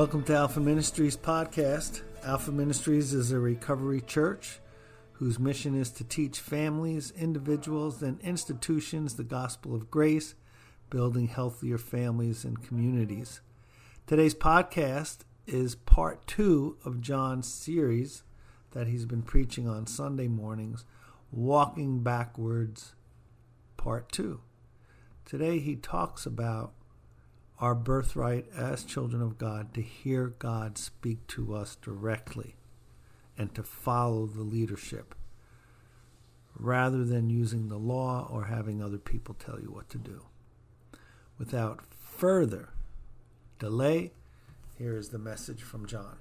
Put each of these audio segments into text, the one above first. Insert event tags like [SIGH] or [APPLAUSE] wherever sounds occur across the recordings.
Welcome to Alpha Ministries podcast. Alpha Ministries is a recovery church whose mission is to teach families, individuals, and institutions the gospel of grace, building healthier families and communities. Today's podcast is part two of John's series that he's been preaching on Sunday mornings, Walking Backwards, part two. Today he talks about our birthright as children of God to hear God speak to us directly and to follow the leadership rather than using the law or having other people tell you what to do. Without further delay, here is the message from John.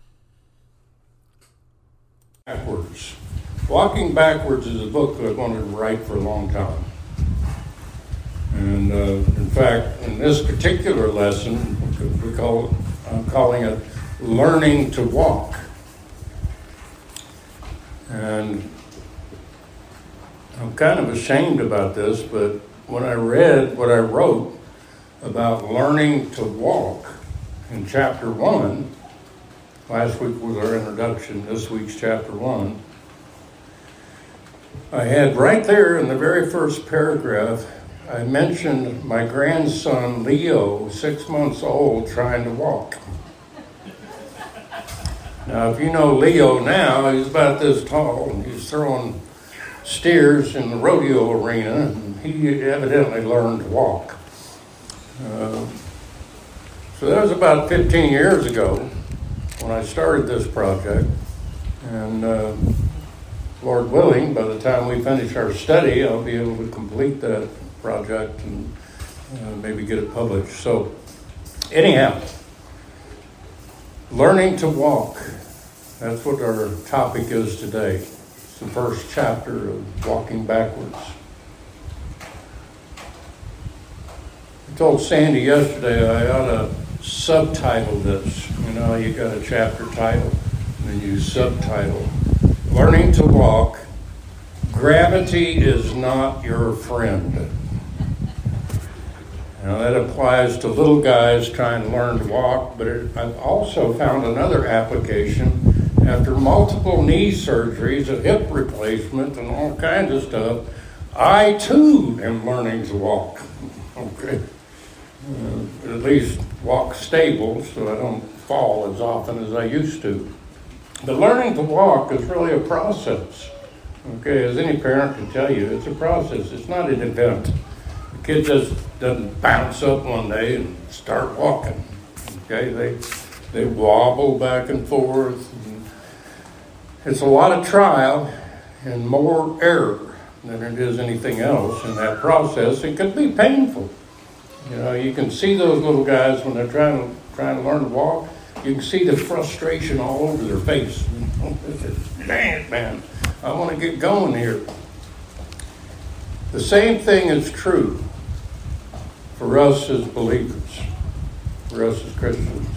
Backwards. Walking Backwards is a book that I've wanted to write for a long time. And uh, in fact, in this particular lesson, we call, I'm calling it Learning to Walk. And I'm kind of ashamed about this, but when I read what I wrote about learning to walk in chapter 1, last week was our introduction, this week's chapter 1, I had right there in the very first paragraph I mentioned my grandson Leo, six months old, trying to walk. Now, if you know Leo now, he's about this tall and he's throwing steers in the rodeo arena, and he evidently learned to walk. Uh, so that was about 15 years ago when I started this project. And uh, Lord willing, by the time we finish our study, I'll be able to complete that project and uh, maybe get it published. So, anyhow, learning to walk. That's what our topic is today. It's the first chapter of Walking Backwards. I told Sandy yesterday I ought to subtitle this. You know, you got a chapter title, and then you subtitle Learning to Walk. Gravity is not your friend. Now that applies to little guys trying to learn to walk, but it, I've also found another application after multiple knee surgeries, a hip replacement, and all kinds of stuff. I too am learning to walk. [LAUGHS] Okay, uh, at least walk stable so I don't fall as often as I used to. The learning to walk is really a process. Okay, as any parent can tell you, it's a process. It's not an event. Kid just doesn't bounce up one day and start walking. Okay, they they wobble back and forth. And it's a lot of trial and more error than it is anything else in that process. It can be painful. You know, you can see those little guys when they're trying to trying to learn to walk. You can see the frustration all over their face. [LAUGHS] Dang it, man! I want to get going here. The same thing is true for us as believers, for us as Christians.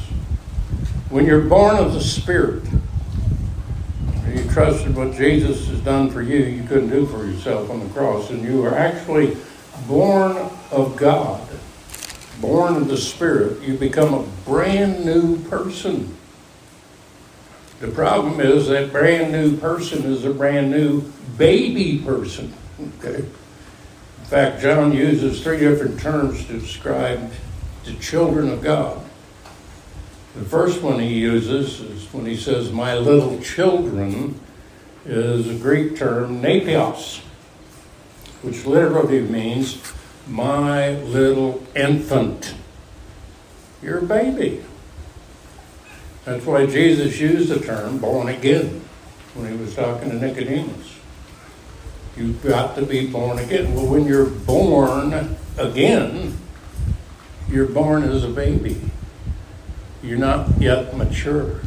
When you're born of the Spirit, and you trusted what Jesus has done for you, you couldn't do for yourself on the cross, and you are actually born of God, born of the Spirit, you become a brand new person. The problem is that brand new person is a brand new baby person. Okay? Fact, John uses three different terms to describe the children of God. The first one he uses is when he says, My little children, is a Greek term, nepios, which literally means my little infant. You're baby. That's why Jesus used the term born again when he was talking to Nicodemus. You've got to be born again. Well, when you're born again, you're born as a baby. You're not yet mature.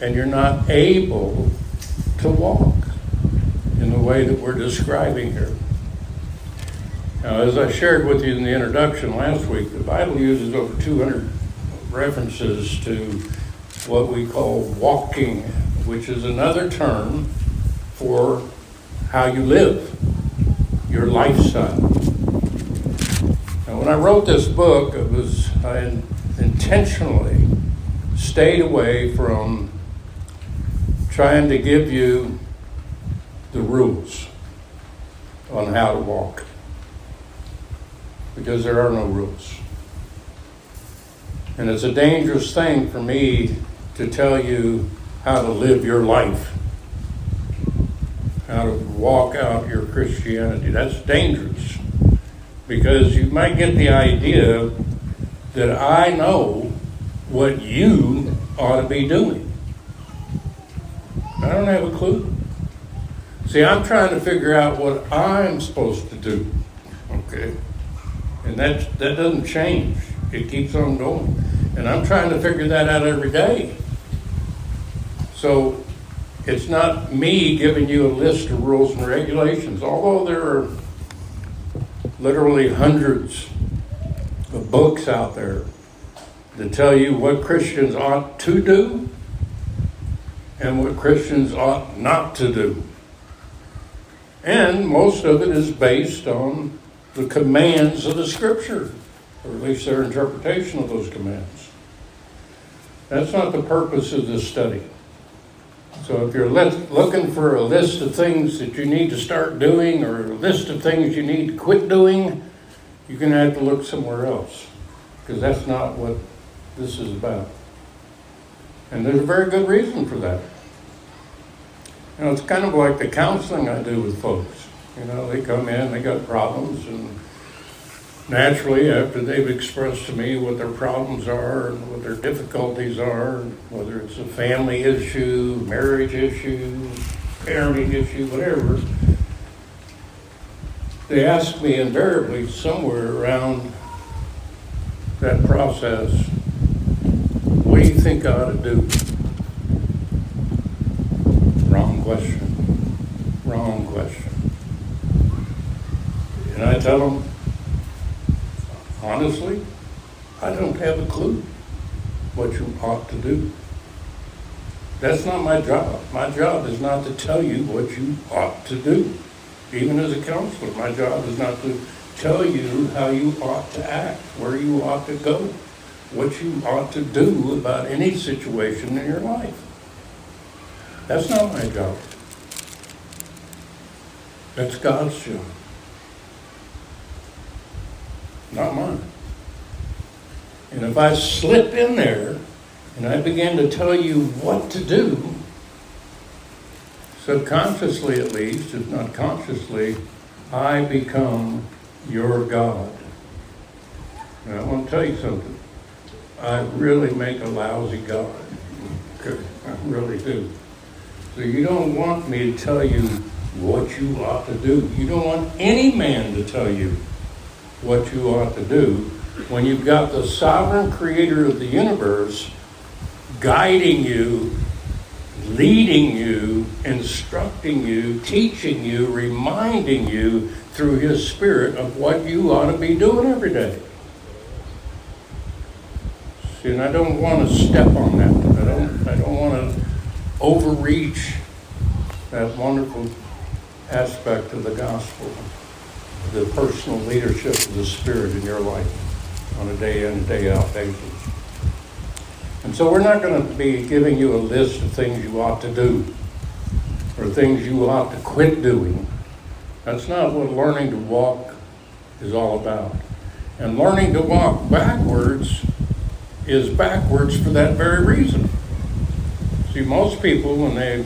And you're not able to walk in the way that we're describing here. Now, as I shared with you in the introduction last week, the Bible uses over 200 references to what we call walking, which is another term for how you live, your lifestyle. Now, when I wrote this book, it was I intentionally stayed away from trying to give you the rules on how to walk because there are no rules. And it's a dangerous thing for me to tell you how to live your life, how to walk out your Christianity. That's dangerous because you might get the idea that I know what you ought to be doing. I don't have a clue. See, I'm trying to figure out what I'm supposed to do. Okay? And that, that doesn't change, it keeps on going. And I'm trying to figure that out every day. So it's not me giving you a list of rules and regulations, although there are literally hundreds of books out there that tell you what Christians ought to do and what Christians ought not to do. And most of it is based on the commands of the Scripture, or at least their interpretation of those commands. That's not the purpose of this study. So if you're looking for a list of things that you need to start doing or a list of things you need to quit doing, you're going to have to look somewhere else because that's not what this is about. And there's a very good reason for that. You know, it's kind of like the counseling I do with folks. You know, they come in, they got problems, and naturally, after they've expressed to me what their problems are and what their difficulties are, whether it's a family issue, marriage issue, parenting issue, whatever, they ask me invariably somewhere around that process, what do you think I ought to do? Wrong question. Wrong question. And I tell them, honestly, I don't have a clue what you ought to do. That's not my job. My job is not to tell you what you ought to do. Even as a counselor, my job is not to tell you how you ought to act, where you ought to go, what you ought to do about any situation in your life. That's not my job. That's God's job not mine. And if I slip in there and I begin to tell you what to do, subconsciously at least, if not consciously, I become your God. And I want to tell you something. I really make a lousy God. [LAUGHS] I really do. So you don't want me to tell you what you ought to do. You don't want any man to tell you what you ought to do when you've got the sovereign creator of the universe guiding you, leading you, instructing you, teaching you, reminding you through his spirit of what you ought to be doing every day. See, and I don't want to step on that. I don't I don't want to overreach that wonderful aspect of the gospel the personal leadership of the Spirit in your life on a day in, day out basis. And so we're not going to be giving you a list of things you ought to do or things you ought to quit doing. That's not what learning to walk is all about. And learning to walk backwards is backwards for that very reason. See, most people, when they,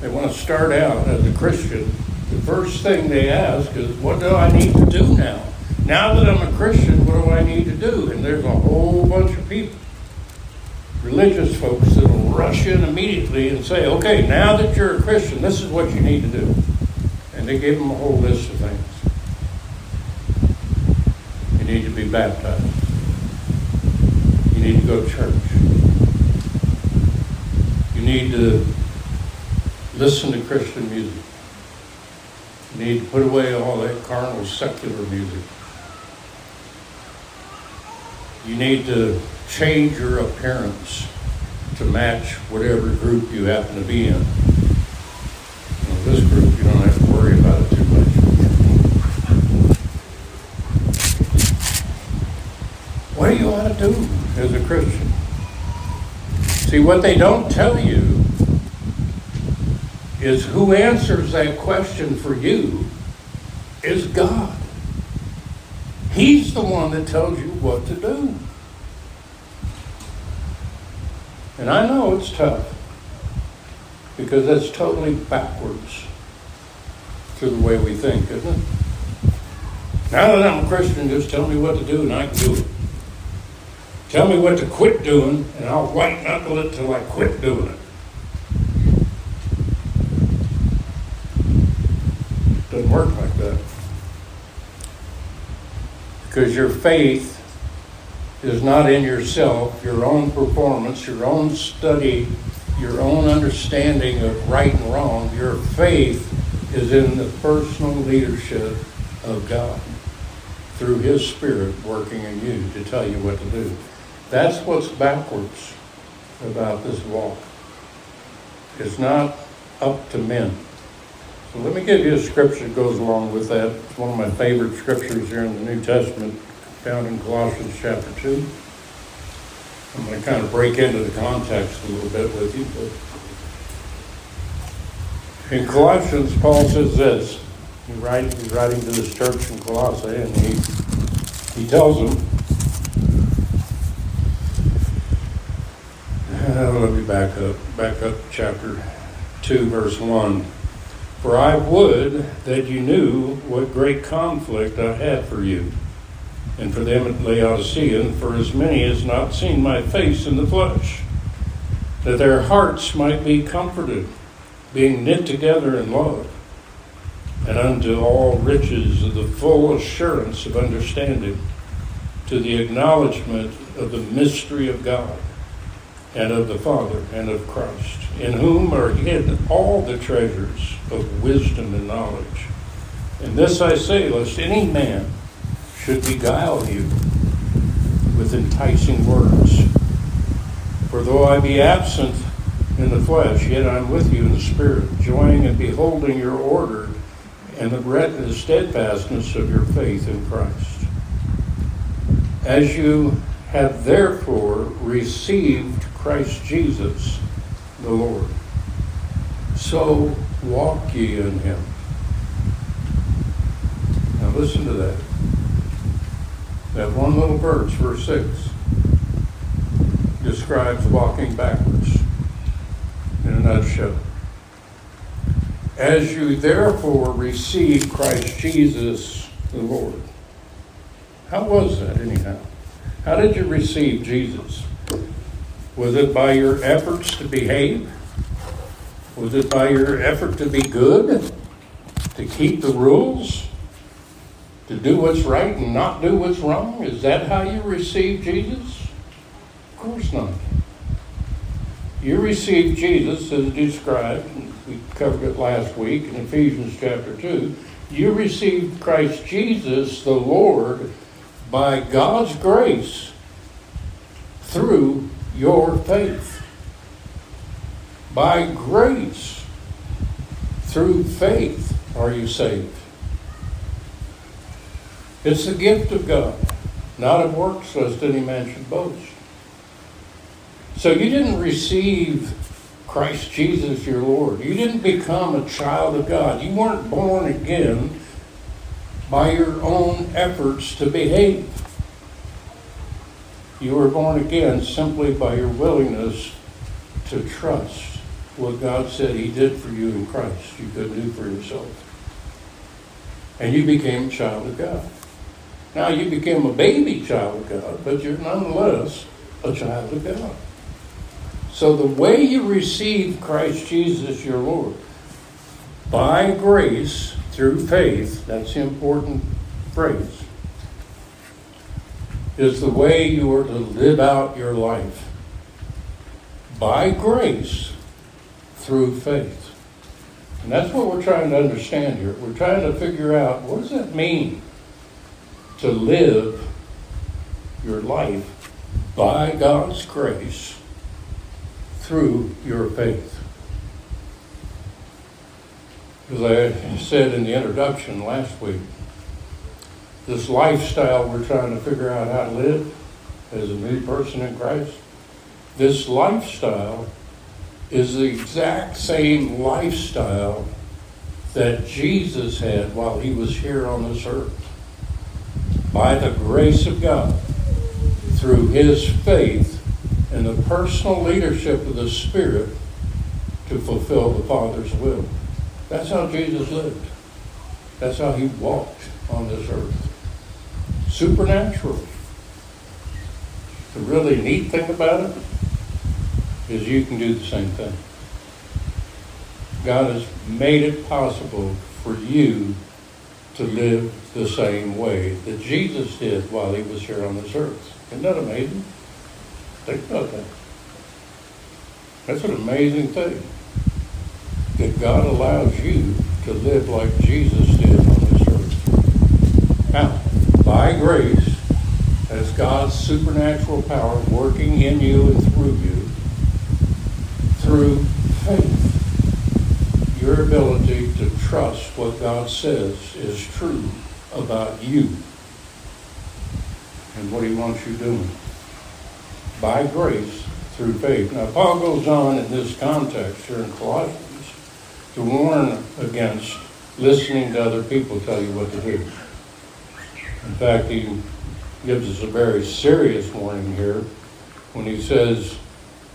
they want to start out as a Christian, the first thing they ask is, What do I need to do now? Now that I'm a Christian, what do I need to do? And there's a whole bunch of people, religious folks, that will rush in immediately and say, Okay, now that you're a Christian, this is what you need to do. And they give them a whole list of things. You need to be baptized. You need to go to church. You need to listen to Christian music. You need to put away all that carnal secular music. You need to change your appearance to match whatever group you happen to be in. Now, this group, you don't have to worry about it too much. What do you want to do as a Christian? See, what they don't tell you is who answers that question for you is God. He's the one that tells you what to do. And I know it's tough because that's totally backwards to the way we think, isn't it? Now that I'm a Christian, just tell me what to do and I can do it. Tell me what to quit doing and I'll white knuckle it till I quit doing it. Work like that. Because your faith is not in yourself, your own performance, your own study, your own understanding of right and wrong. Your faith is in the personal leadership of God through His Spirit working in you to tell you what to do. That's what's backwards about this walk. It's not up to men. So let me give you a scripture that goes along with that. It's one of my favorite scriptures here in the New Testament, found in Colossians chapter 2. I'm going to kind of break into the context a little bit with you. But in Colossians, Paul says this. He he's writing to this church in Colossae, and he, he tells them, uh, [SIGHS] let me back up, back up chapter 2, verse 1. For I would that you knew what great conflict I had for you. And for them at Laodicea, and for as many as not seen my face in the flesh, that their hearts might be comforted, being knit together in love, and unto all riches of the full assurance of understanding, to the acknowledgement of the mystery of God, and of the Father, and of Christ, in whom are hid all the treasures of wisdom and knowledge. And this I say, lest any man should beguile you with enticing words. For though I be absent in the flesh, yet I'm with you in the spirit, joying and beholding your order and the steadfastness of your faith in Christ. As you have therefore received Christ Jesus the Lord, so walk ye in him. Now listen to that. That one little verse, verse 6, describes walking backwards in a nutshell. As you therefore receive Christ Jesus the Lord. How was that, anyhow? How did you receive Jesus? Was it by your efforts to behave? Was it by your effort to be good? To keep the rules? to do what's right and not do what's wrong? Is that how you receive Jesus? Of course not. You receive Jesus as described, we covered it last week in Ephesians chapter 2. You received Christ Jesus, the Lord, by God's grace through your faith. By grace, through faith, are you saved. It's the gift of God, not of works, lest any man should boast. So you didn't receive Christ Jesus your Lord. You didn't become a child of God. You weren't born again by your own efforts to behave. You were born again simply by your willingness to trust what God said He did for you in Christ, you couldn't do for yourself. And you became a child of God. Now you became a baby child of God, but you're nonetheless a child of God. So the way you receive Christ Jesus your Lord, by grace through faith, that's the important phrase, is the way you are to live out your life. By grace through faith. And that's what we're trying to understand here. We're trying to figure out what does that mean? to live your life by God's grace through your faith. As I said in the introduction last week, this lifestyle we're trying to figure out how to live as a new person in Christ, This lifestyle is the exact same lifestyle that Jesus had while he was here on this earth. By the grace of God, through his faith and the personal leadership of the Spirit to fulfill the Father's will. That's how Jesus lived. That's how he walked on this earth. Supernatural. The really neat thing about it is you can do the same thing. God has made it possible for you to live the same way that Jesus did while he was here on this earth. Isn't that amazing? Think about that. That's an amazing thing. That God allows you to live like Jesus did on this earth. Now, by grace, as God's supernatural power working in you and through you, through faith, your ability to trust what God says is true about you and what he wants you doing. By grace, through faith. Now, Paul goes on in this context here in Colossians to warn against listening to other people tell you what to do. In fact, he gives us a very serious warning here when he says,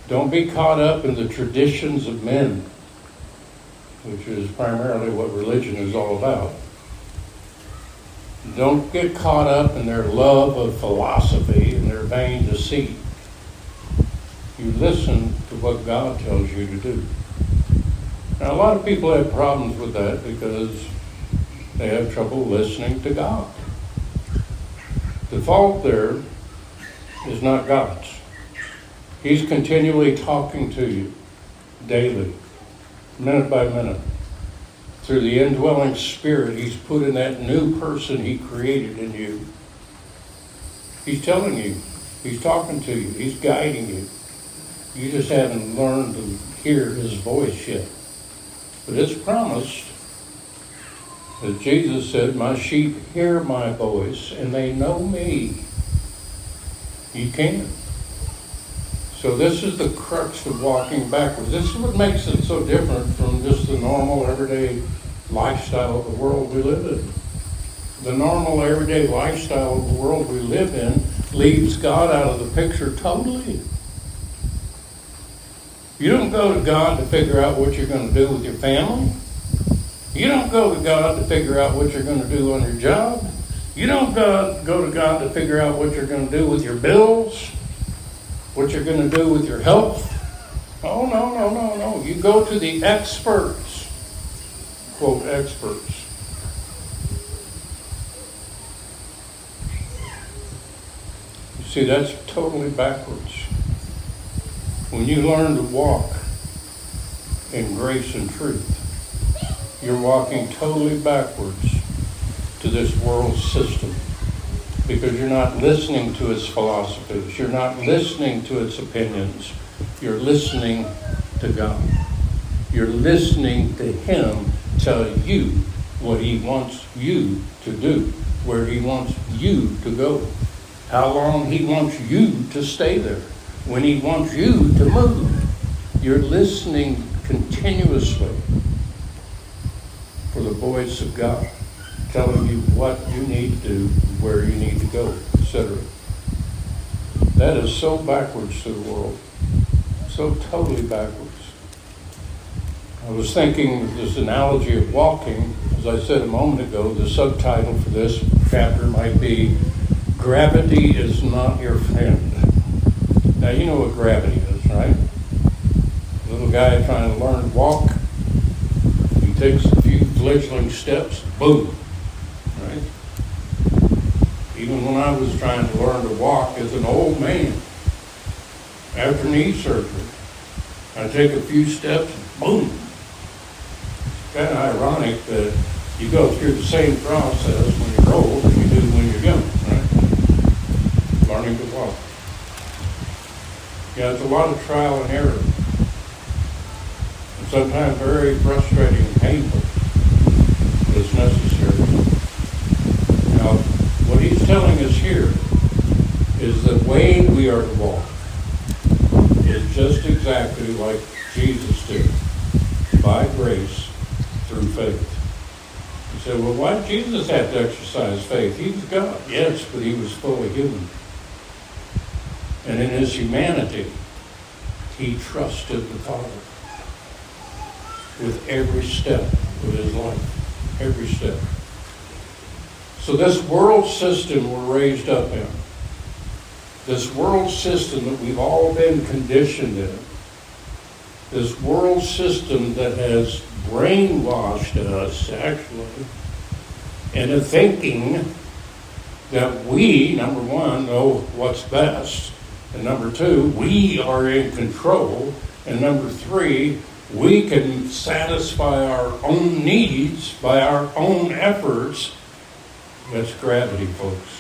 don't be caught up in the traditions of men, which is primarily what religion is all about. Don't get caught up in their love of philosophy and their vain deceit. You listen to what God tells you to do. Now, a lot of people have problems with that because they have trouble listening to God. The fault there is not God's. He's continually talking to you daily, minute by minute. Through the indwelling spirit, He's put in that new person He created in you. He's telling you, He's talking to you, He's guiding you. You just haven't learned to hear His voice yet. But it's promised, as Jesus said, My sheep hear my voice and they know me. You can. So this is the crux of walking backwards. This is what makes it so different from just the normal everyday lifestyle of the world we live in. The normal everyday lifestyle of the world we live in leaves God out of the picture totally. You don't go to God to figure out what you're going to do with your family. You don't go to God to figure out what you're going to do on your job. You don't go, go to God to figure out what you're going to do with your bills what you're going to do with your health. Oh, no, no, no, no. You go to the experts, quote, experts. You see, that's totally backwards. When you learn to walk in grace and truth, you're walking totally backwards to this world system because you're not listening to its philosophies. You're not listening to its opinions. You're listening to God. You're listening to Him tell you what He wants you to do, where He wants you to go, how long He wants you to stay there, when He wants you to move. You're listening continuously for the voice of God telling you what you need to do, where you need to go, etc. That is so backwards to the world. So totally backwards. I was thinking this analogy of walking, as I said a moment ago, the subtitle for this chapter might be Gravity is Not Your Friend. Now, you know what gravity is, right? Little guy trying to learn to walk, he takes fledgling steps, boom, right? even when I was trying to learn to walk as an old man after knee surgery. I take a few steps, boom. It's kind of ironic that you go through the same process when you're old as you do when you're young, right? Learning to walk. Yeah, it's a lot of trial and error. And sometimes very frustrating and painful, necessary. Now, what he's telling us here is the way we are to walk is just exactly like Jesus did, by grace through faith. You say, well, why did Jesus have to exercise faith? He's God, yes, but he was fully human. And in his humanity, he trusted the Father with every step of his life. Every step. So this world system we're raised up in, this world system that we've all been conditioned in, this world system that has brainwashed us, actually, into thinking that we, number one, know what's best, and number two, we are in control, and number three, we can satisfy our own needs by our own efforts. That's gravity, folks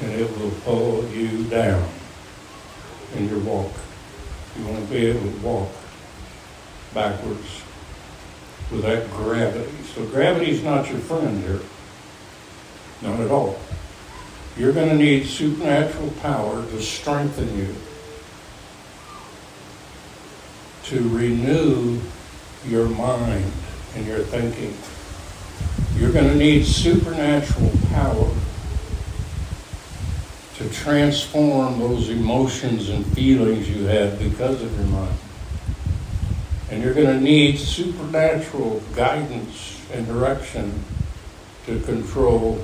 and it will pull you down in your walk. You won't be able to walk backwards with that gravity. So gravity's not your friend here. Not at all. You're going to need supernatural power to strengthen you, to renew your mind and your thinking. You're going to need supernatural power to transform those emotions and feelings you have because of your mind. And you're going to need supernatural guidance and direction to control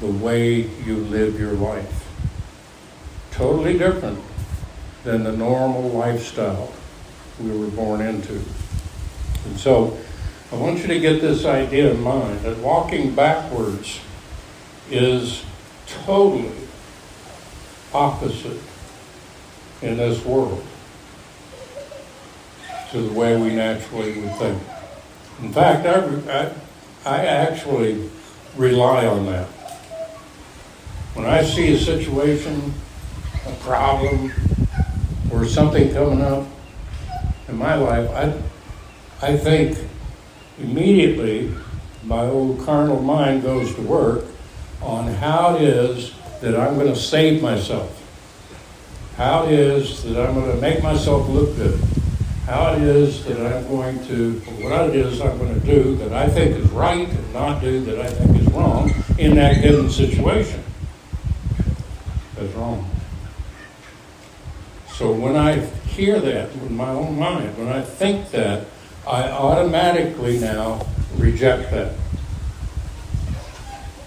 the way you live your life. Totally different than the normal lifestyle we were born into. And so I want you to get this idea in mind that walking backwards is totally opposite in this world to the way we naturally would think. In fact, I, I, I actually rely on that. When I see a situation, a problem, or something coming up in my life, I, I think immediately my old carnal mind goes to work on how it is that I'm going to save myself. How it is that I'm going to make myself look good. How it is that I'm going to, what it is I'm going to do that I think is right and not do that I think is wrong in that given situation. That's wrong. So when I hear that in my own mind, when I think that, I automatically now reject that.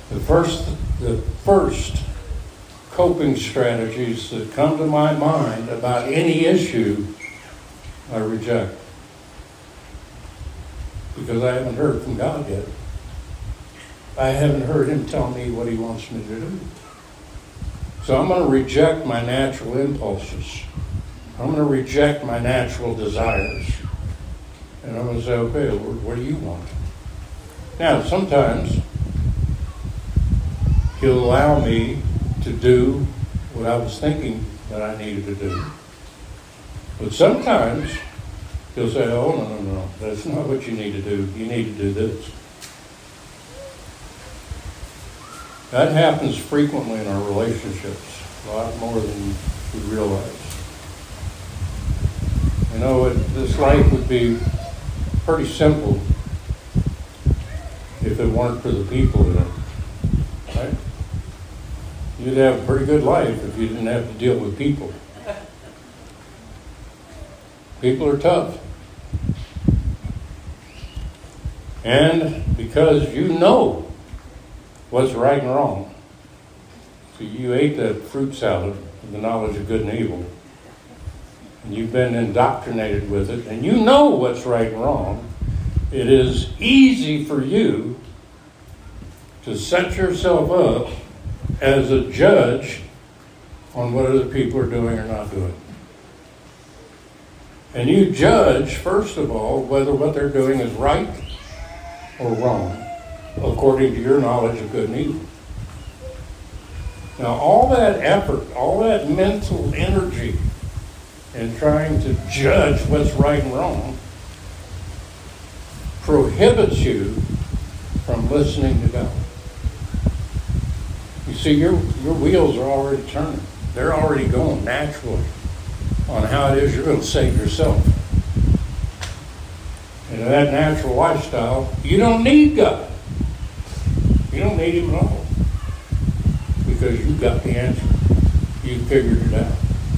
The first, the first coping strategies that come to my mind about any issue, I reject. Because I haven't heard from God yet. I haven't heard Him tell me what He wants me to do. So I'm going to reject my natural impulses. I'm going to reject my natural desires. And I'm going to say, okay, Lord, what do you want? Now, sometimes He'll allow me to do what I was thinking that I needed to do. But sometimes he'll say, oh, no, no, no, that's not what you need to do. You need to do this. That happens frequently in our relationships, a lot more than we realize. You know, it, this life would be pretty simple if it weren't for the people in it. Right? You'd have a pretty good life if you didn't have to deal with people. People are tough. And because you know what's right and wrong. So you ate the fruit salad the knowledge of good and evil. And you've been indoctrinated with it, and you know what's right and wrong. It is easy for you to set yourself up as a judge on what other people are doing or not doing. And you judge, first of all, whether what they're doing is right or wrong, according to your knowledge of good and evil. Now, all that effort, all that mental energy in trying to judge what's right and wrong prohibits you from listening to God. You see, your, your wheels are already turning. They're already going naturally on how it is you're going to save yourself. in that natural lifestyle, you don't need God. You don't need Him at all. Because you've got the answer. You figured it out.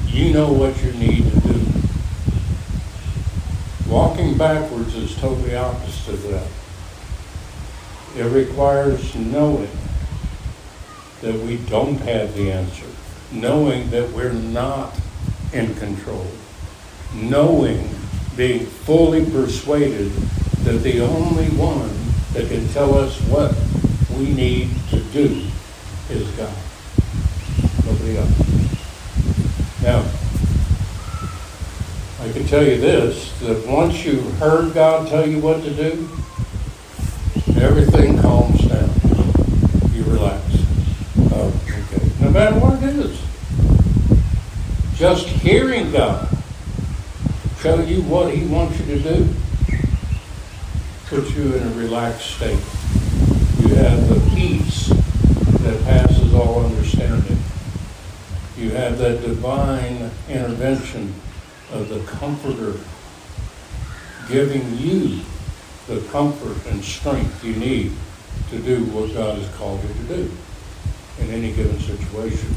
You know what you need to do. Walking backwards is totally opposite of that. It requires knowing that we don't have the answer, knowing that we're not in control, knowing, being fully persuaded that the only one that can tell us what we need to do is God. Nobody else. Now, I can tell you this, that once you've heard God tell you what to do, everything calms down. You relax. Oh, okay. No matter what it is. Just hearing God tell you what he wants you to do puts you in a relaxed state. Have the peace that passes all understanding. You have that divine intervention of the Comforter giving you the comfort and strength you need to do what God has called you to do in any given situation.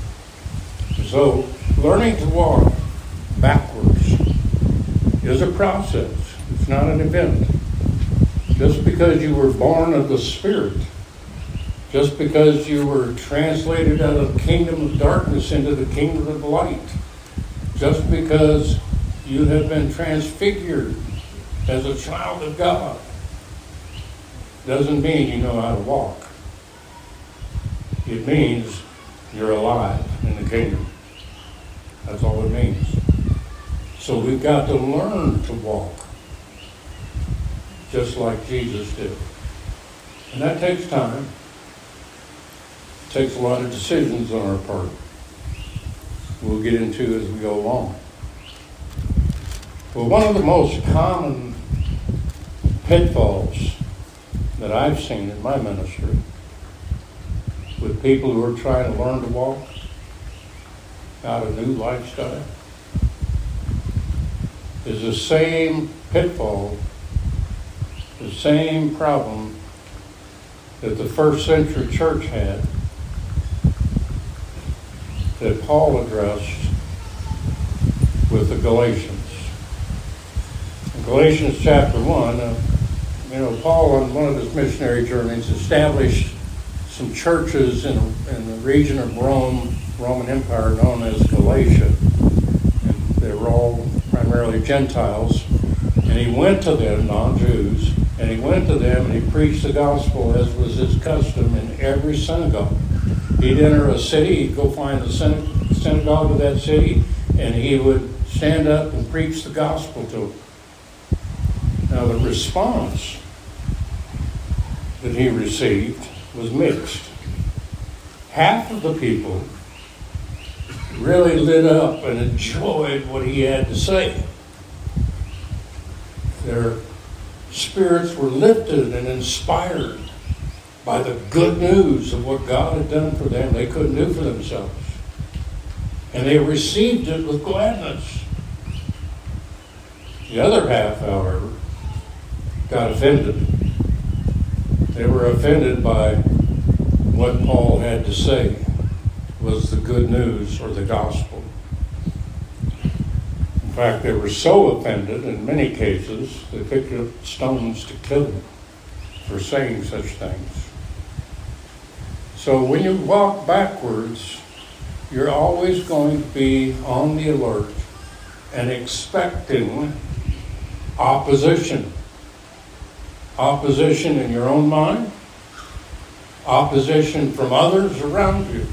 So, learning to walk backwards is a process. It's not an event. Just because you were born of the Spirit, just because you were translated out of the kingdom of darkness into the kingdom of light, just because you have been transfigured as a child of God, doesn't mean you know how to walk. It means you're alive in the kingdom. That's all it means. So we've got to learn to walk just like Jesus did. And that takes time. Takes a lot of decisions on our part. We'll get into as we go along. Well, one of the most common pitfalls that I've seen in my ministry with people who are trying to learn to walk out a new lifestyle is the same pitfall, the same problem that the first century church had that Paul addressed with the Galatians. In Galatians chapter 1, uh, you know, Paul on one of his missionary journeys established some churches in, in the region of Rome, Roman Empire, known as Galatia. And they were all primarily Gentiles. And he went to them, non-Jews, and he went to them and he preached the gospel as was his custom in every synagogue. He'd enter a city, he'd go find the synagogue of that city, and he would stand up and preach the gospel to them. Now the response that he received was mixed. Half of the people really lit up and enjoyed what he had to say. Their spirits were lifted and inspired by the good news of what God had done for them they couldn't do for themselves. And they received it with gladness. The other half, however, got offended. They were offended by what Paul had to say was the good news or the gospel. In fact, they were so offended in many cases they picked up stones to kill him for saying such things. So when you walk backwards, you're always going to be on the alert and expecting opposition opposition in your own mind, opposition from others around you,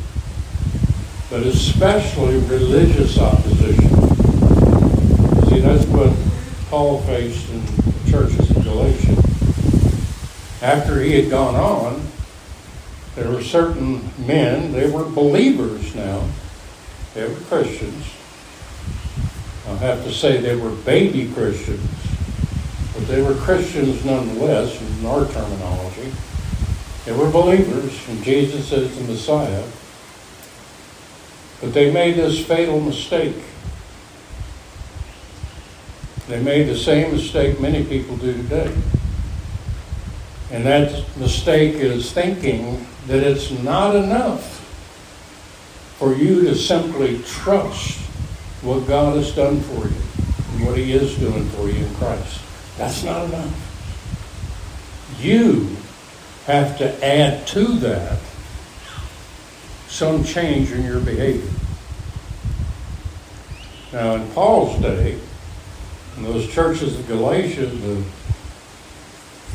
but especially religious opposition. See, that's what Paul faced in the churches of Galatia. After he had gone on, there were certain men, they were believers now, they were Christians. I'll have to say they were baby Christians but they were Christians nonetheless, in our terminology. They were believers, and Jesus is the Messiah. But they made this fatal mistake. They made the same mistake many people do today. And that mistake is thinking that it's not enough for you to simply trust what God has done for you and what He is doing for you in Christ. That's not enough. You have to add to that some change in your behavior. Now, in Paul's day, in those churches of Galatia, the,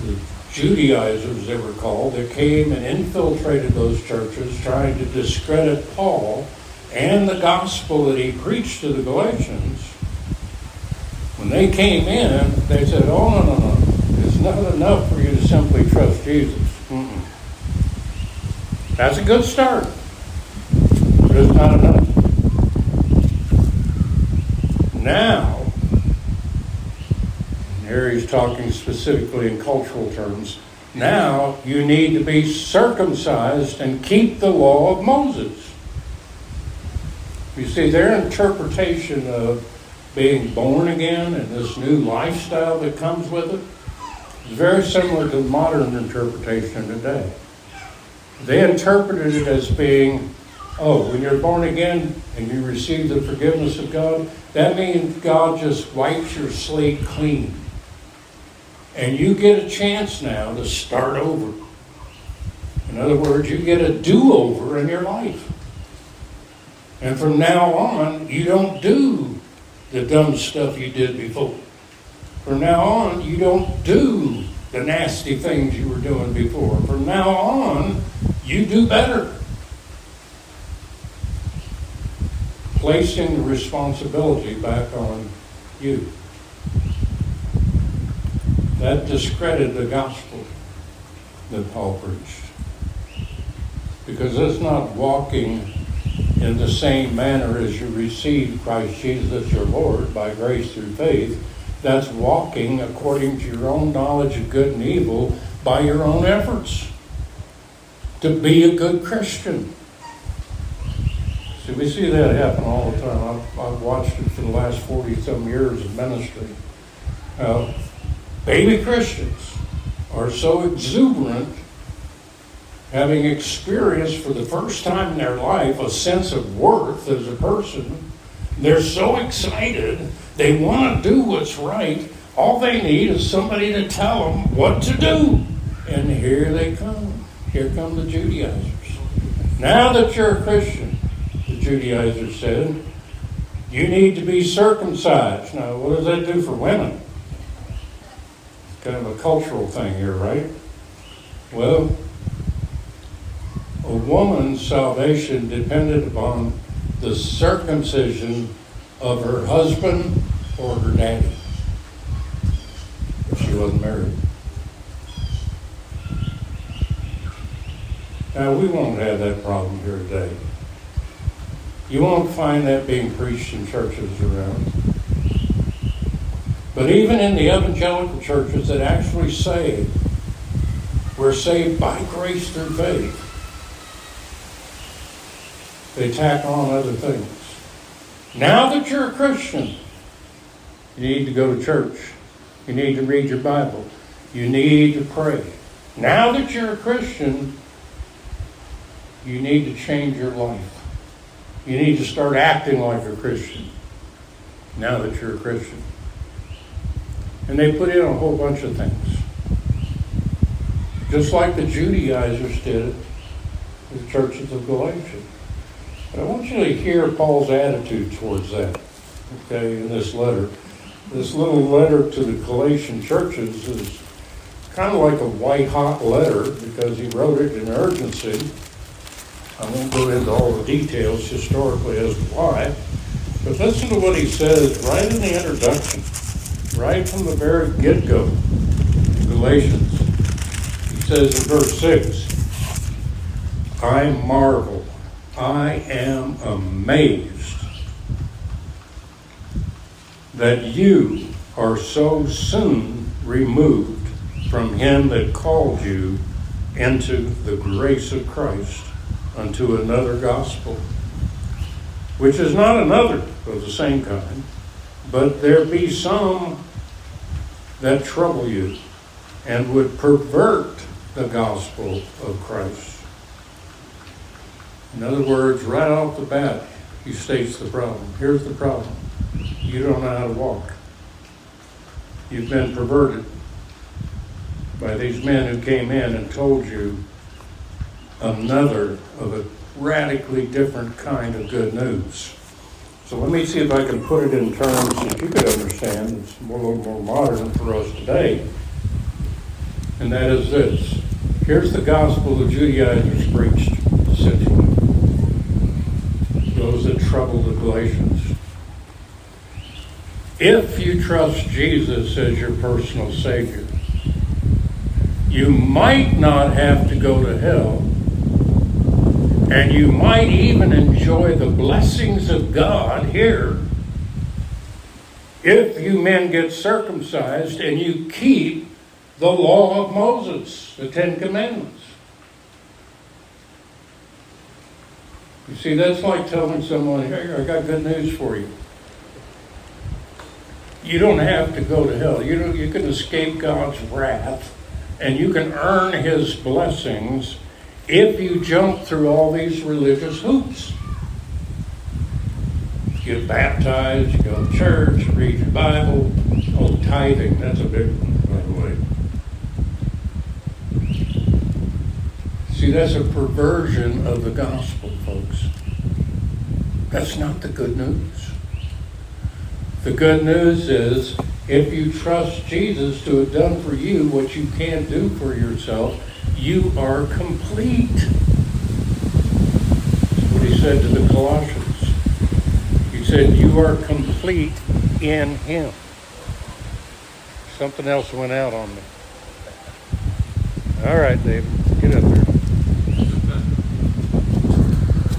the Judaizers, they were called, that came and infiltrated those churches trying to discredit Paul and the gospel that he preached to the Galatians. When they came in, they said, Oh, no, no, no. It's not enough for you to simply trust Jesus. Mm-mm. That's a good start, but it's not enough. Now, here he's talking specifically in cultural terms. Now you need to be circumcised and keep the law of Moses. You see, their interpretation of being born again and this new lifestyle that comes with it is very similar to the modern interpretation today. They interpreted it as being, oh, when you're born again and you receive the forgiveness of God, that means God just wipes your slate clean. And you get a chance now to start over. In other words, you get a do over in your life. And from now on, you don't do the dumb stuff you did before. From now on, you don't do the nasty things you were doing before. From now on, you do better. Placing the responsibility back on you. That discredited the gospel that Paul preached. Because it's not walking in the same manner as you receive Christ Jesus your Lord by grace through faith. That's walking according to your own knowledge of good and evil by your own efforts to be a good Christian. See, we see that happen all the time. I've, I've watched it for the last 40 some years of ministry. Uh, baby Christians are so exuberant, having experienced for the first time in their life a sense of worth as a person. They're so excited, they want to do what's right. All they need is somebody to tell them what to do. And here they come. Here come the Judaizers. Now that you're a Christian, the Judaizers said, you need to be circumcised. Now, what does that do for women? Kind of a cultural thing here, right? Well, a woman's salvation depended upon the circumcision of her husband or her daddy if she wasn't married. Now, we won't have that problem here today. You won't find that being preached in churches around. But even in the evangelical churches that actually say we're saved by grace through faith, they tack on other things. Now that you're a Christian, you need to go to church. You need to read your Bible. You need to pray. Now that you're a Christian, you need to change your life. You need to start acting like a Christian. Now that you're a Christian. And they put in a whole bunch of things. Just like the Judaizers did the churches of Galatia. But I want you to hear Paul's attitude towards that, okay, in this letter. This little letter to the Galatian churches is kind of like a white hot letter because he wrote it in urgency. I won't go into all the details historically as to why, but listen to what he says right in the introduction right from the very get go, Galatians. He says in verse 6 I marvel, I am amazed that you are so soon removed from him that called you into the grace of Christ unto another gospel, which is not another of the same kind But there be some that trouble you and would pervert the gospel of Christ. In other words, right off the bat, he states the problem. Here's the problem you don't know how to walk. You've been perverted by these men who came in and told you another of a radically different kind of good news. So let me see if I can put it in terms that you could understand. It's a little more modern for us today. And that is this. Here's the gospel the Judaizers preached, essentially. Those that troubled the Galatians. If you trust Jesus as your personal Savior, you might not have to go to hell and you might even enjoy the blessings of God here if you men get circumcised and you keep the law of Moses, the Ten Commandments. You see, that's like telling someone, hey, I got good news for you. You don't have to go to hell. You, you can escape God's wrath and you can earn his blessings if you jump through all these religious hoops. You get baptized, you go to church, read your Bible. Oh, tithing, that's a big one, by the way. See, that's a perversion of the gospel, folks. That's not the good news. The good news is if you trust Jesus to have done for you what you can't do for yourself, you are complete. That's what he said to the Colossians. He said, You are complete in him. Something else went out on me. All right, David, get up there.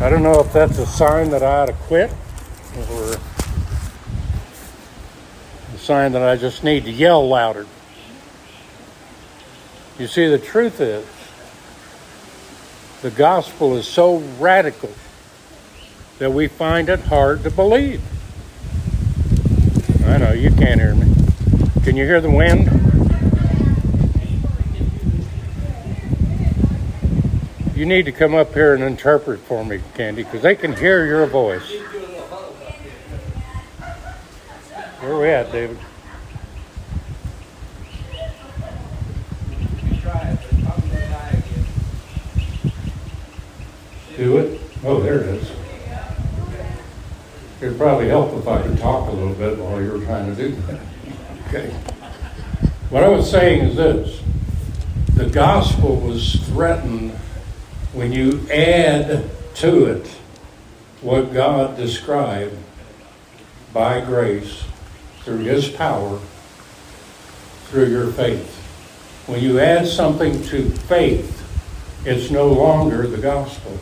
I don't know if that's a sign that I ought to quit or a sign that I just need to yell louder. You see, the truth is, the gospel is so radical that we find it hard to believe. I know, you can't hear me. Can you hear the wind? You need to come up here and interpret for me, Candy, because they can hear your voice. Where are we at, David? Do it? Oh, there it is. It'd probably help if I could talk a little bit while you were trying to do that. [LAUGHS] Okay. What I was saying is this the gospel was threatened when you add to it what God described by grace through His power through your faith. When you add something to faith, it's no longer the gospel.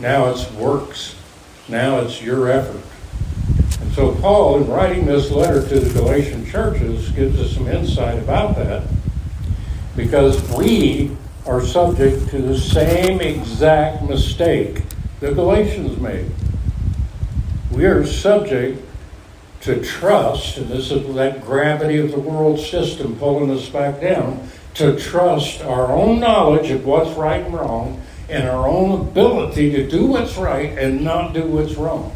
Now it's works. Now it's your effort. And so Paul, in writing this letter to the Galatian churches, gives us some insight about that because we are subject to the same exact mistake the Galatians made. We are subject to trust, and this is that gravity of the world system pulling us back down, to trust our own knowledge of what's right and wrong and our own ability to do what's right and not do what's wrong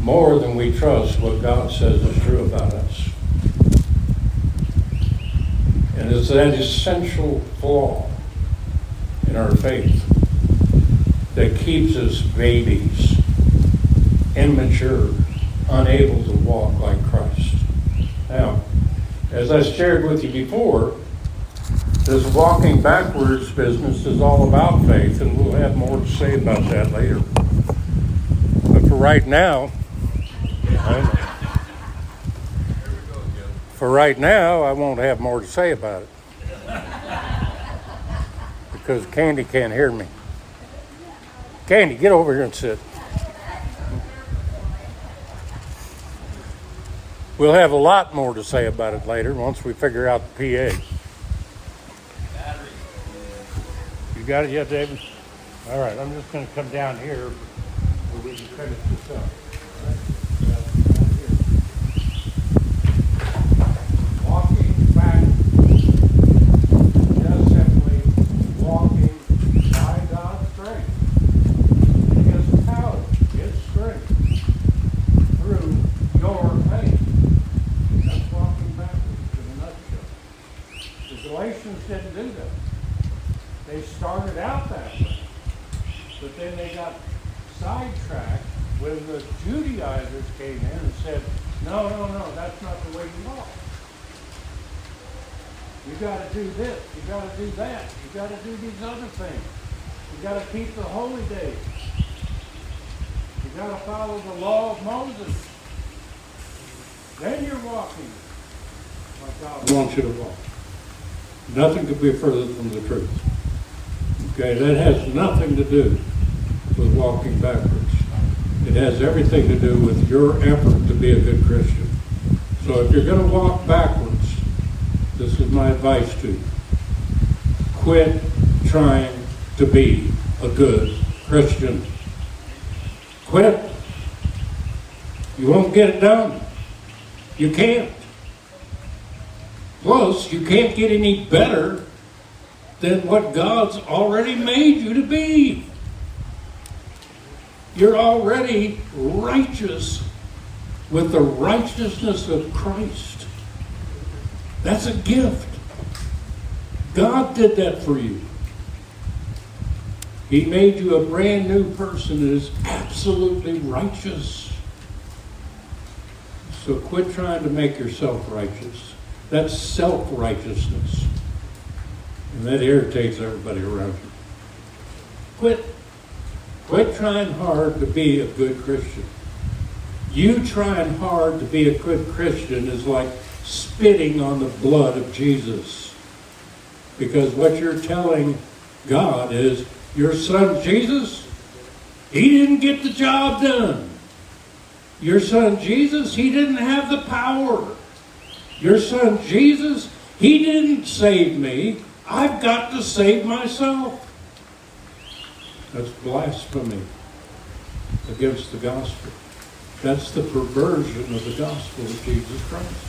more than we trust what God says is true about us. And it's that essential flaw in our faith that keeps us babies, immature, unable to walk like Christ. Now, as I shared with you before, this walking backwards business is all about faith, and we'll have more to say about that later. But for right now, for right now, I won't have more to say about it because Candy can't hear me. Candy, get over here and sit. We'll have a lot more to say about it later once we figure out the PA. You got it yet, David? All right, I'm just going to come down here where we can finish this up. All right? Christians didn't do that. They started out that way. But then they got sidetracked when the Judaizers came in and said, no, no, no, that's not the way you walk. You got to do this. You got to do that. You got to do these other things. You got to keep the holy days. You got to follow the law of Moses. Then you're walking like Nothing could be further from the truth. Okay, that has nothing to do with walking backwards. It has everything to do with your effort to be a good Christian. So if you're going to walk backwards, this is my advice to you. Quit trying to be a good Christian. Quit. You won't get it done. You can't. Plus, you can't get any better than what God's already made you to be. You're already righteous with the righteousness of Christ. That's a gift. God did that for you. He made you a brand new person that is absolutely righteous. So quit trying to make yourself righteous. That's self righteousness. And that irritates everybody around you. Quit. Quit trying hard to be a good Christian. You trying hard to be a good Christian is like spitting on the blood of Jesus. Because what you're telling God is, your son Jesus, he didn't get the job done. Your son Jesus, he didn't have the power. Your son Jesus, he didn't save me. I've got to save myself. That's blasphemy against the gospel. That's the perversion of the gospel of Jesus Christ.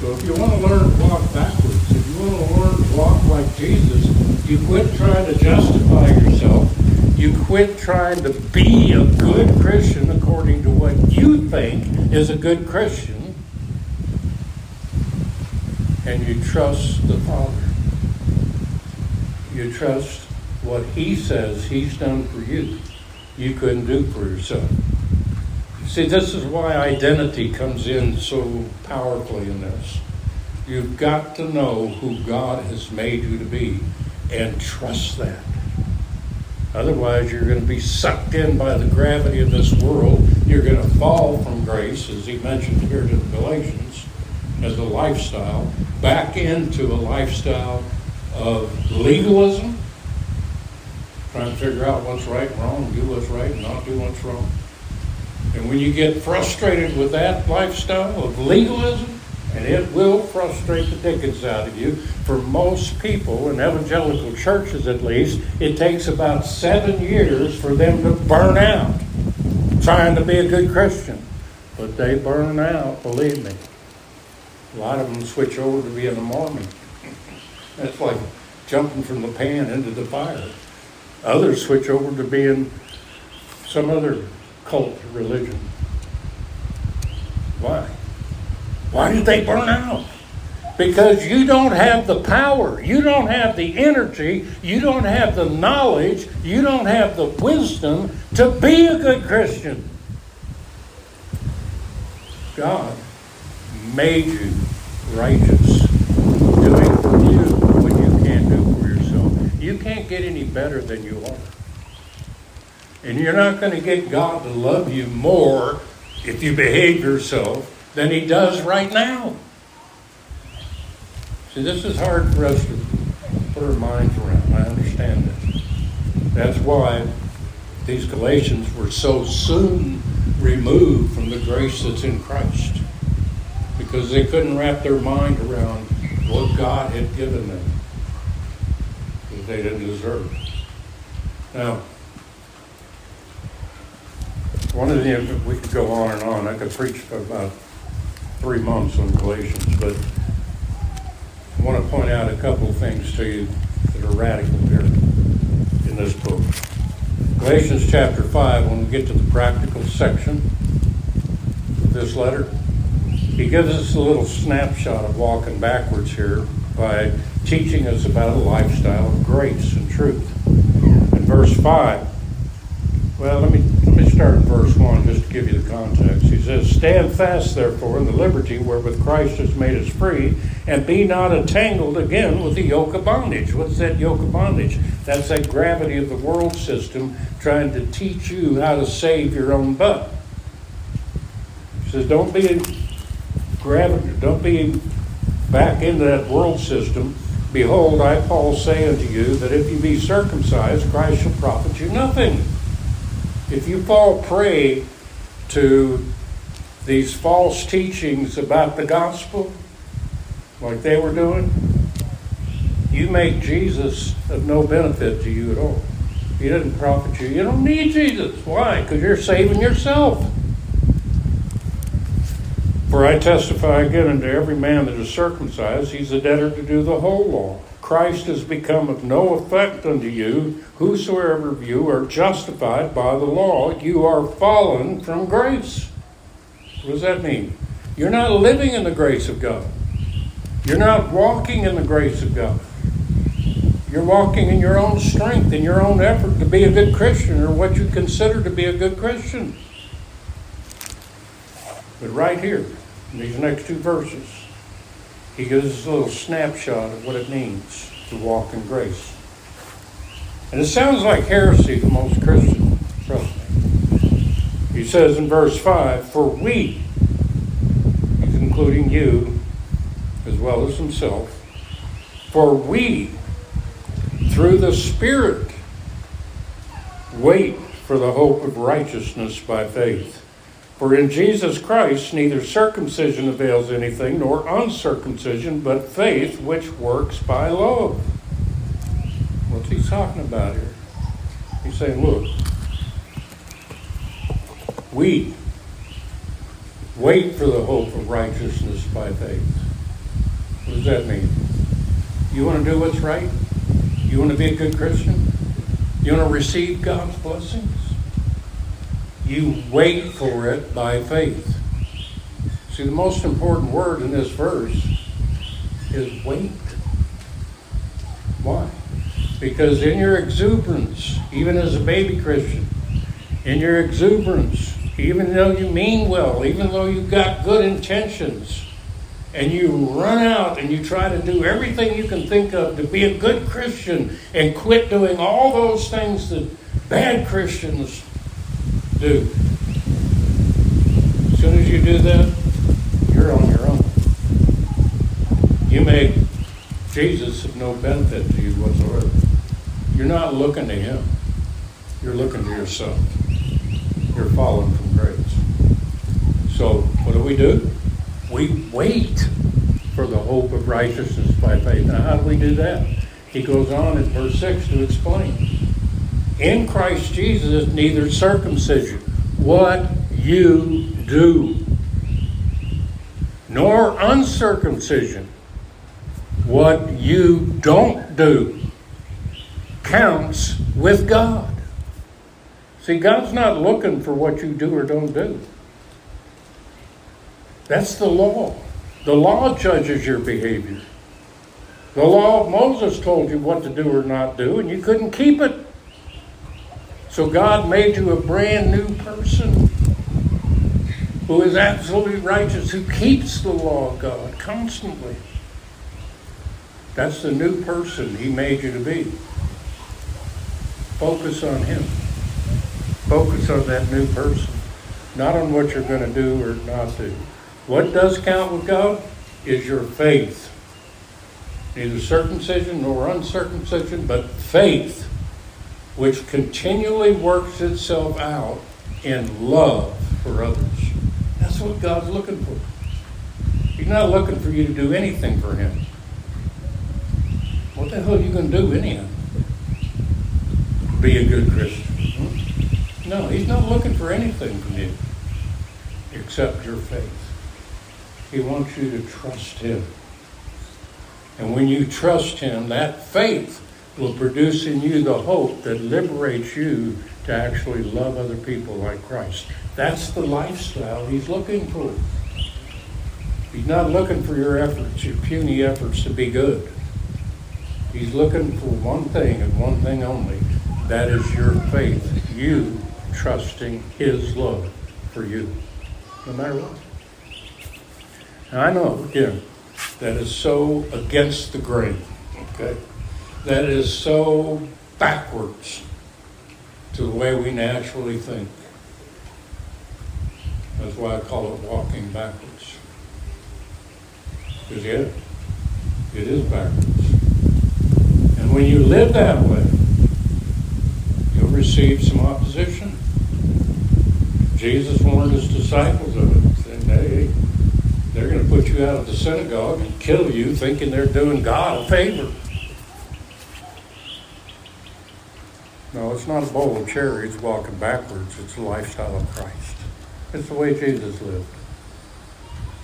So if you want to learn to walk backwards, if you want to learn to walk like Jesus, you quit trying to justify yourself. You quit trying to be a good Christian according to what you think is a good Christian. And you trust the Father. You trust what He says He's done for you. You couldn't do for yourself. See, this is why identity comes in so powerfully in this. You've got to know who God has made you to be and trust that. Otherwise, you're going to be sucked in by the gravity of this world. You're going to fall from grace, as he mentioned here to the Galatians, as a lifestyle, back into a lifestyle of legalism, trying to figure out what's right and wrong, do what's right and not do what's wrong. And when you get frustrated with that lifestyle of legalism, and it will frustrate the dickens out of you. For most people, in evangelical churches at least, it takes about seven years for them to burn out trying to be a good Christian. But they burn out, believe me. A lot of them switch over to being a Mormon. That's like jumping from the pan into the fire. Others switch over to being some other cult religion. Why? Why did they burn out? Because you don't have the power, you don't have the energy, you don't have the knowledge, you don't have the wisdom to be a good Christian. God made you righteous, doing for you what you can't do for yourself. You can't get any better than you are. And you're not going to get God to love you more if you behave yourself than he does right now. See, this is hard for us to put our minds around. I understand that. That's why these Galatians were so soon removed from the grace that's in Christ. Because they couldn't wrap their mind around what God had given them that they didn't deserve. Now, one of the, we could go on and on. I could preach for about three months on Galatians, but I want to point out a couple of things to you that are radical here in this book. Galatians chapter 5, when we get to the practical section of this letter, he gives us a little snapshot of walking backwards here by teaching us about a lifestyle of grace and truth. In verse 5, well, let me, let me start in verse 1 just to give you the context. He says, Stand fast, therefore, in the liberty wherewith Christ has made us free, and be not entangled again with the yoke of bondage. What's that yoke of bondage? That's that gravity of the world system trying to teach you how to save your own butt. He says, Don't be don't be back into that world system. Behold, I, Paul, say unto you that if you be circumcised, Christ shall profit you nothing if you fall prey to these false teachings about the gospel, like they were doing, you make Jesus of no benefit to you at all. He doesn't profit you. You don't need Jesus. Why? Because you're saving yourself. For I testify again unto every man that is circumcised, he's a debtor to do the whole law. Christ has become of no effect unto you, whosoever of you are justified by the law, you are fallen from grace. What does that mean? You're not living in the grace of God. You're not walking in the grace of God. You're walking in your own strength, in your own effort to be a good Christian or what you consider to be a good Christian. But right here, in these next two verses, he gives us a little snapshot of what it means to walk in grace. And it sounds like heresy to most Christians, trust me. He says in verse 5 For we, including you as well as himself, for we, through the Spirit, wait for the hope of righteousness by faith. For in Jesus Christ neither circumcision avails anything nor uncircumcision, but faith which works by love. What's he talking about here? He's saying, look, we wait for the hope of righteousness by faith. What does that mean? You want to do what's right? You want to be a good Christian? You want to receive God's blessings? You wait for it by faith. See, the most important word in this verse is wait. Why? Because in your exuberance, even as a baby Christian, in your exuberance, even though you mean well, even though you've got good intentions, and you run out and you try to do everything you can think of to be a good Christian and quit doing all those things that bad Christians do. As soon as you do that, you're on your own. You make Jesus of no benefit to you whatsoever. You're not looking to him. You're looking to yourself. You're falling from grace. So what do we do? We wait for the hope of righteousness by faith. Now how do we do that? He goes on in verse 6 to explain in Christ Jesus neither circumcision, what you do, nor uncircumcision, what you don't do, counts with God. See, God's not looking for what you do or don't do. That's the law. The law judges your behavior. The law of Moses told you what to do or not do, and you couldn't keep it. So God made you a brand new person who is absolutely righteous, who keeps the law of God constantly. That's the new person He made you to be. Focus on Him. Focus on that new person, not on what you're going to do or not do. What does count with God is your faith. Neither circumcision nor uncircumcision, but faith which continually works itself out in love for others. That's what God's looking for. He's not looking for you to do anything for Him. What the hell are you going to do anyhow? Be a good Christian. Hmm? No, He's not looking for anything from you except your faith. He wants you to trust Him. And when you trust Him, that faith will produce in you the hope that liberates you to actually love other people like Christ. That's the lifestyle he's looking for. He's not looking for your efforts, your puny efforts to be good. He's looking for one thing and one thing only. That is your faith. You trusting His love for you, no matter what. I know, again, that is so against the grain, okay? That is so backwards to the way we naturally think. That's why I call it walking backwards. Because, yeah, it is backwards. And when you live that way, you'll receive some opposition. Jesus warned his disciples of it, saying, hey, they're going to put you out of the synagogue and kill you thinking they're doing God a favor. No, it's not a bowl of cherries walking backwards. It's the lifestyle of Christ. It's the way Jesus lived.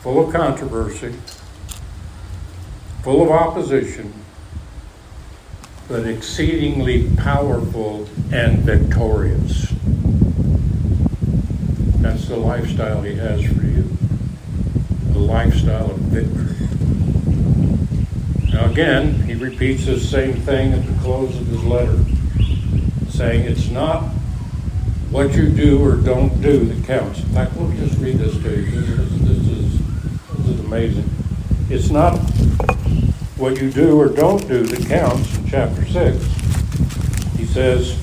Full of controversy, full of opposition, but exceedingly powerful and victorious. That's the lifestyle he has for you. A lifestyle of victory. Now again, he repeats the same thing at the close of his letter, saying it's not what you do or don't do that counts. In fact, let me just read this to you. This, this, is, this is amazing. It's not what you do or don't do that counts in chapter 6. He says,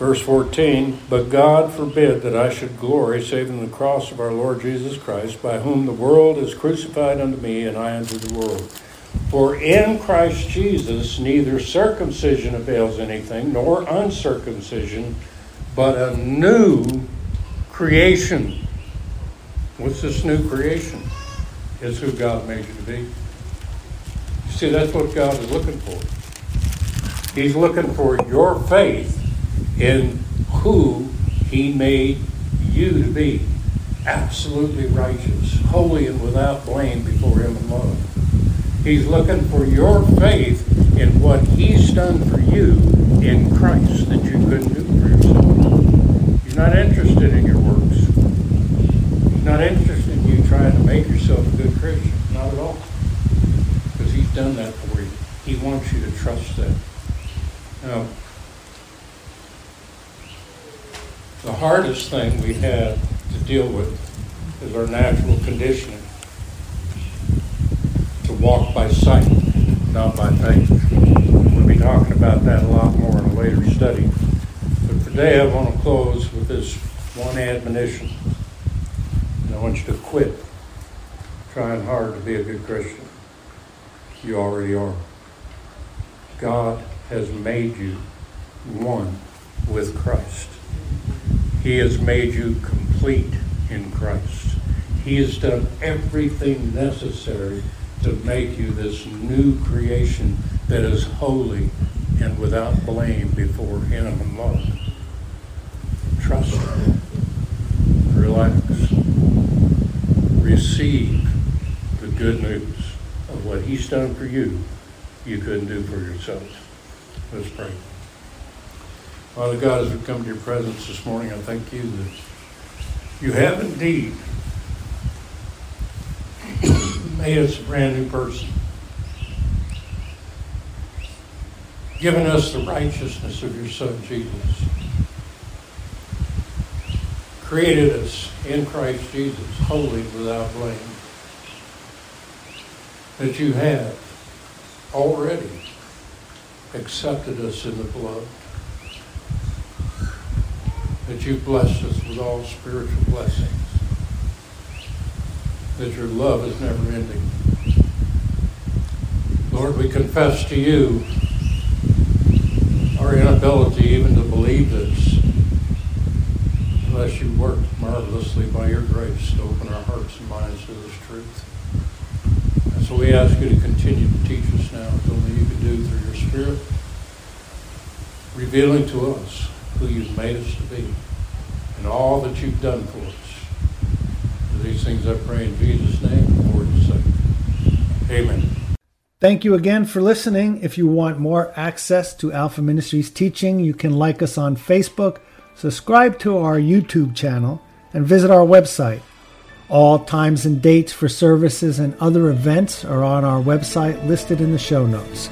Verse 14, But God forbid that I should glory save in the cross of our Lord Jesus Christ, by whom the world is crucified unto me, and I unto the world. For in Christ Jesus neither circumcision avails anything, nor uncircumcision, but a new creation. What's this new creation? Is who God made you to be. You see, that's what God is looking for. He's looking for your faith in who He made you to be. Absolutely righteous, holy, and without blame before Him alone. He's looking for your faith in what He's done for you in Christ that you couldn't do for yourself. He's not interested in your works. He's not interested in you trying to make yourself a good Christian. Not at all. Because He's done that for you. He wants you to trust that. Now, the hardest thing we have to deal with is our natural conditioning to walk by sight, not by faith. We'll be talking about that a lot more in a later study. But today I want to close with this one admonition. And I want you to quit trying hard to be a good Christian. You already are. God has made you one with Christ. He has made you complete in Christ. He has done everything necessary to make you this new creation that is holy and without blame before Him in love. Trust Him. Relax. Receive the good news of what He's done for you, you couldn't do for yourself. Let's pray. Father God, as we come to your presence this morning, I thank you that you have indeed made us a brand new person. Given us the righteousness of your Son, Jesus. Created us in Christ Jesus, holy without blame. That you have already accepted us in the blood that you've blessed us with all spiritual blessings, that your love is never ending. Lord, we confess to you our inability even to believe this unless you work marvelously by your grace to open our hearts and minds to this truth. And so we ask you to continue to teach us now as only you can do through your Spirit, revealing to us who you've made us to be and all that you've done for us. For these things I pray in Jesus' name, Lord's sake. Amen. Thank you again for listening. If you want more access to Alpha Ministries teaching, you can like us on Facebook, subscribe to our YouTube channel, and visit our website, All times and dates for services and other events are on our website listed in the show notes.